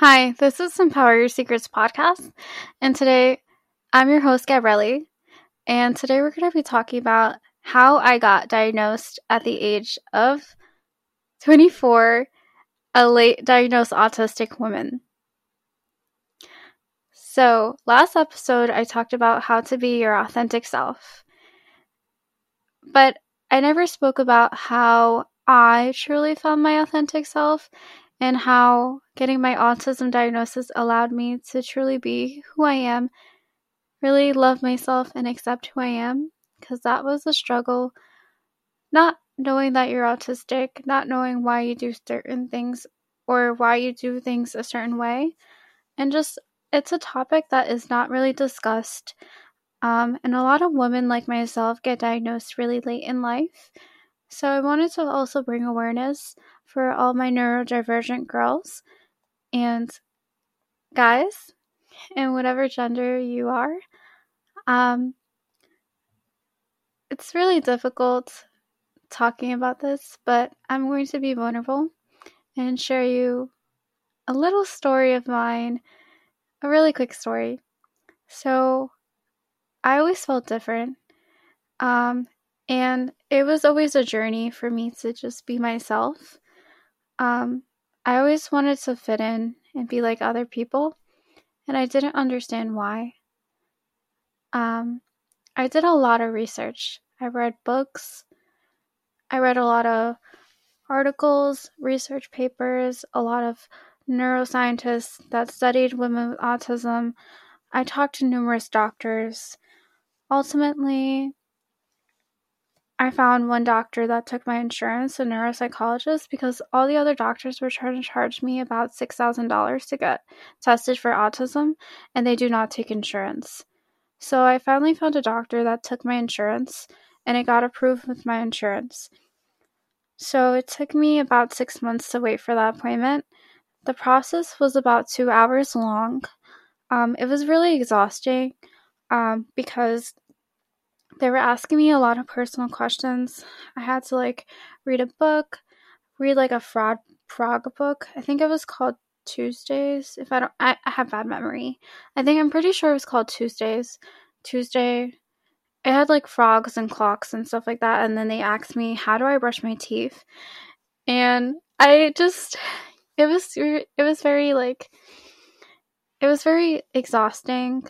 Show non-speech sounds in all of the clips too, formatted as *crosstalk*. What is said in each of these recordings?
Hi, this is Empower Her Secrets podcast, and today I'm your host, Gabrielly, and today we're going to be talking about how I got diagnosed at the age of 24, a late diagnosed autistic woman. So, last episode, I talked about how to be your authentic self, but I never spoke about how I truly found my authentic self and how getting my autism diagnosis allowed me to truly be who I am, really love myself and accept who I am, because that was a struggle. Not knowing that you're autistic, not knowing why you do certain things or why you do things a certain way, and just it's a topic that is not really discussed. Um, and a lot of women like myself get diagnosed really late in life. So I wanted to also bring awareness for all my neurodivergent girls and guys, and whatever gender you are. Um, it's really difficult talking about this, but I'm going to be vulnerable and share you a little story of mine, a really quick story. So, I always felt different. Um, and it was always a journey for me to just be myself. Um, I always wanted to fit in and be like other people, and I didn't understand why. Um, I did a lot of research. I read books. I read a lot of articles, research papers, a lot of neuroscientists that studied women with autism. I talked to numerous doctors. Ultimately, I found one doctor that took my insurance, a neuropsychologist, because all the other doctors were trying to charge me about $6,000 to get tested for autism, and they do not take insurance. So I finally found a doctor that took my insurance, and it got approved with my insurance. So it took me about six months to wait for that appointment. The process was about two hours long. Um, it was really exhausting um, because they were asking me a lot of personal questions. I had to like read a book, read like a fraud frog book. I think it was called Tuesdays. If I don't, I, I have bad memory. I think I'm pretty sure it was called Tuesdays. Tuesday. It had like frogs and clocks and stuff like that. And then they asked me, "How do I brush my teeth?" And I just, it was, it was very like, it was very exhausting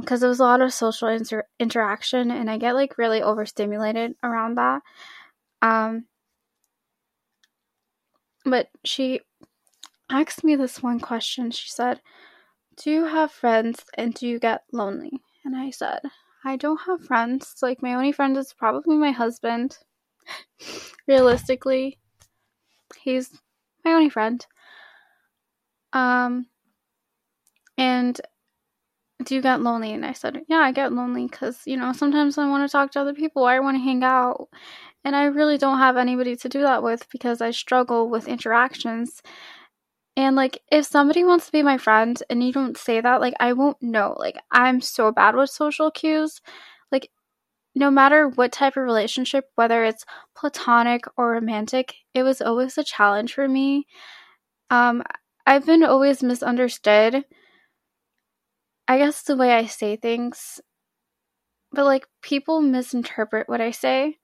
because um, was a lot of social inter- interaction and I get like really overstimulated around that. Um, but she asked me this one question. She said, Do you have friends and do you get lonely? And I said, I don't have friends. Like, my only friend is probably my husband. *laughs* Realistically, he's my only friend. Um, and do you get lonely? And I said, yeah, I get lonely because, you know, sometimes I want to talk to other people. I want to hang out. And I really don't have anybody to do that with because I struggle with interactions. And like, if somebody wants to be my friend and you don't say that, like, I won't know. Like, I'm so bad with social cues. Like, no matter what type of relationship, whether it's platonic or romantic, it was always a challenge for me. Um, I've been always misunderstood I guess the way I say things, but like people misinterpret what I say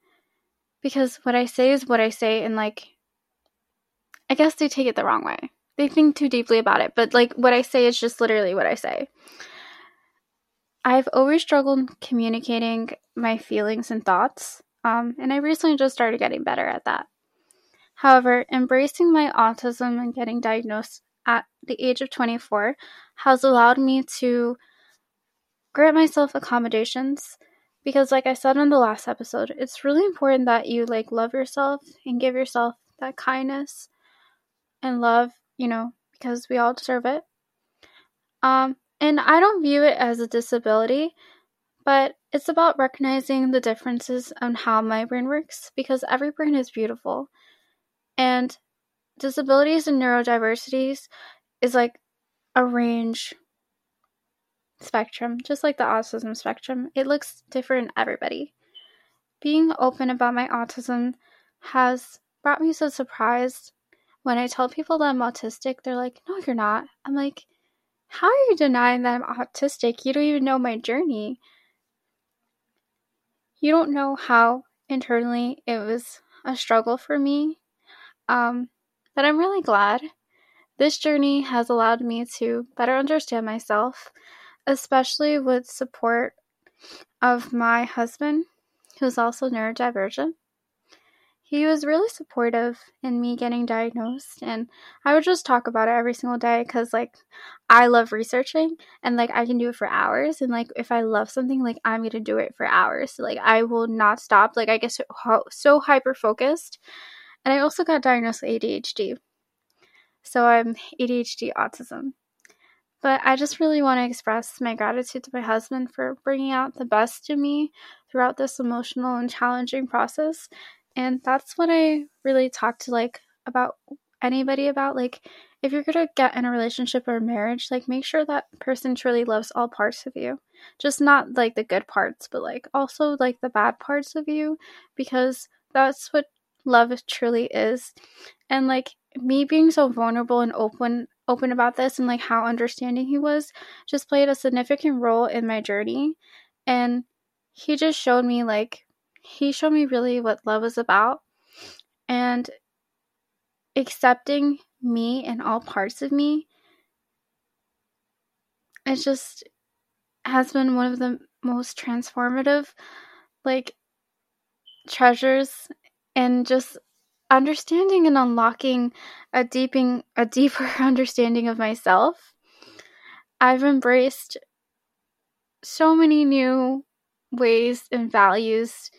because what I say is what I say, and like, I guess they take it the wrong way. They think too deeply about it, but like what I say is just literally what I say. I've always struggled communicating my feelings and thoughts, um, and I recently just started getting better at that. However, embracing my autism and getting diagnosed at the age of 24 has allowed me to grant myself accommodations because like I said in the last episode, it's really important that you like love yourself and give yourself that kindness and love, you know, because we all deserve it. Um and I don't view it as a disability, but it's about recognizing the differences on how my brain works because every brain is beautiful. And disabilities and neurodiversities is like a range spectrum, just like the autism spectrum. It looks different in everybody. Being open about my autism has brought me so surprised. when I tell people that I'm autistic, they're like, no, you're not. I'm like, how are you denying that I'm autistic? You don't even know my journey. You don't know how internally it was a struggle for me. Um, but I'm really glad. This journey has allowed me to better understand myself, especially with support of my husband, who's also neurodivergent. He was really supportive in me getting diagnosed and i would just talk about it every single day because like i love researching and like i can do it for hours and like if i love something like i'm gonna do it for hours. Like i will not stop. Like i get so, so hyper focused and i also got diagnosed with adhd so i'm adhd autism but I just really want to express my gratitude to my husband for bringing out the best in me throughout this emotional and challenging process and that's what I really talk to like about anybody about like if you're going to get in a relationship or a marriage, like make sure that person truly loves all parts of you. Just not like the good parts, but like also like the bad parts of you because that's what love truly is. And like me being so vulnerable and open open about this and like how understanding he was just played a significant role in my journey. And he just showed me like he showed me really what love is about and accepting me and all parts of me it just has been one of the most transformative like treasures and just understanding and unlocking a deeping a deeper *laughs* understanding of myself i've embraced so many new ways and values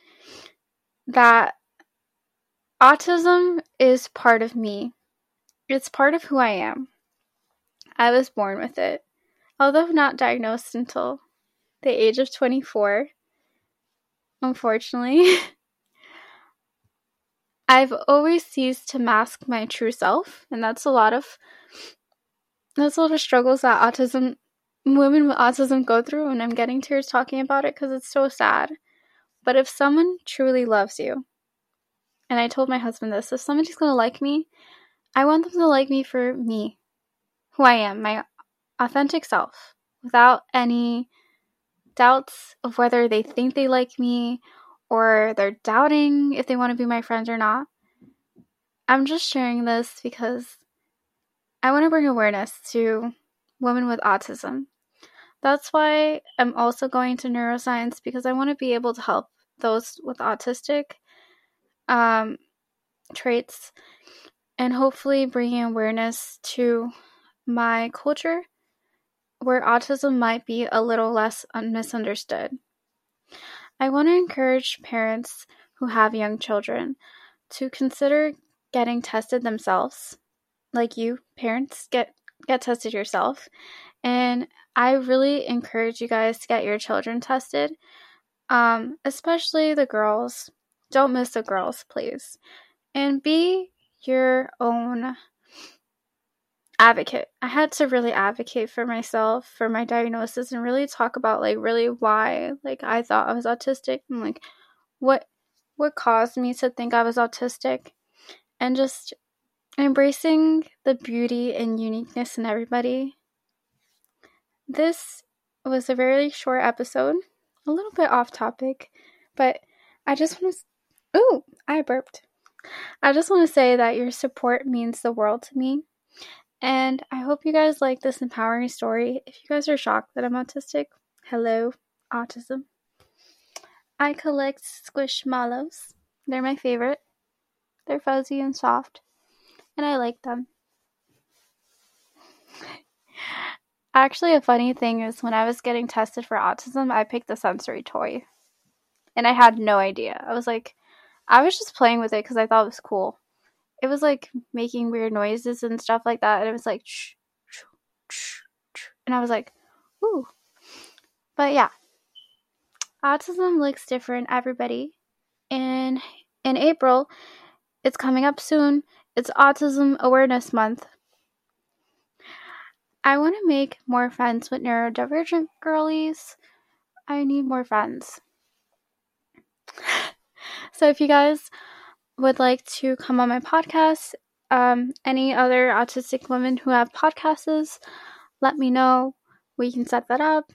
that autism is part of me. It's part of who I am. I was born with it, although not diagnosed until the age of 24. Unfortunately, *laughs* I've always ceased to mask my true self, and that's a lot of that's a lot of struggles that autism women with autism go through and I'm getting tears talking about it because it's so sad. But if someone truly loves you, and I told my husband this, if somebody's to like me, I want them to like me for me, who I am, my authentic self, without any doubts of whether they think they like me or they're doubting if they want to be my friends or not. I'm just sharing this because I want to bring awareness to women with autism. That's why I'm also going to neuroscience because I want to be able to help those with autistic um, traits and hopefully bringing awareness to my culture where autism might be a little less misunderstood. I want to encourage parents who have young children to consider getting tested themselves. Like you, parents, get get tested yourself. And I really encourage you guys to get your children tested um, especially the girls. Don't miss the girls, please. And be your own advocate. I had to really advocate for myself for my diagnosis and really talk about like really why like I thought I was autistic and like what what caused me to think I was autistic and just embracing the beauty and uniqueness in everybody. This was a very short episode a little bit off topic, but I just want to. Ooh, I burped. I just want to say that your support means the world to me. And I hope you guys like this empowering story. If you guys are shocked that I'm autistic, hello, autism. I collect squishmallows. They're my favorite. They're fuzzy and soft, and I like them. *laughs* Actually, a funny thing is when I was getting tested for autism, I picked the sensory toy. And I had no idea. I was like, I was just playing with it because I thought it was cool. It was like making weird noises and stuff like that. And it was like, shh, shh, shh, and I was like, ooh. But yeah, autism looks different, everybody. And in April, it's coming up soon. It's Autism Awareness Month. I want to make more friends with neurodivergent girlies. I need more friends. *laughs* so if you guys would like to come on my podcast um, any other autistic women who have podcasts, let me know. We can set that up.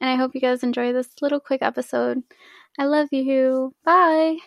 And I hope you guys enjoy this little quick episode. I love you. Bye.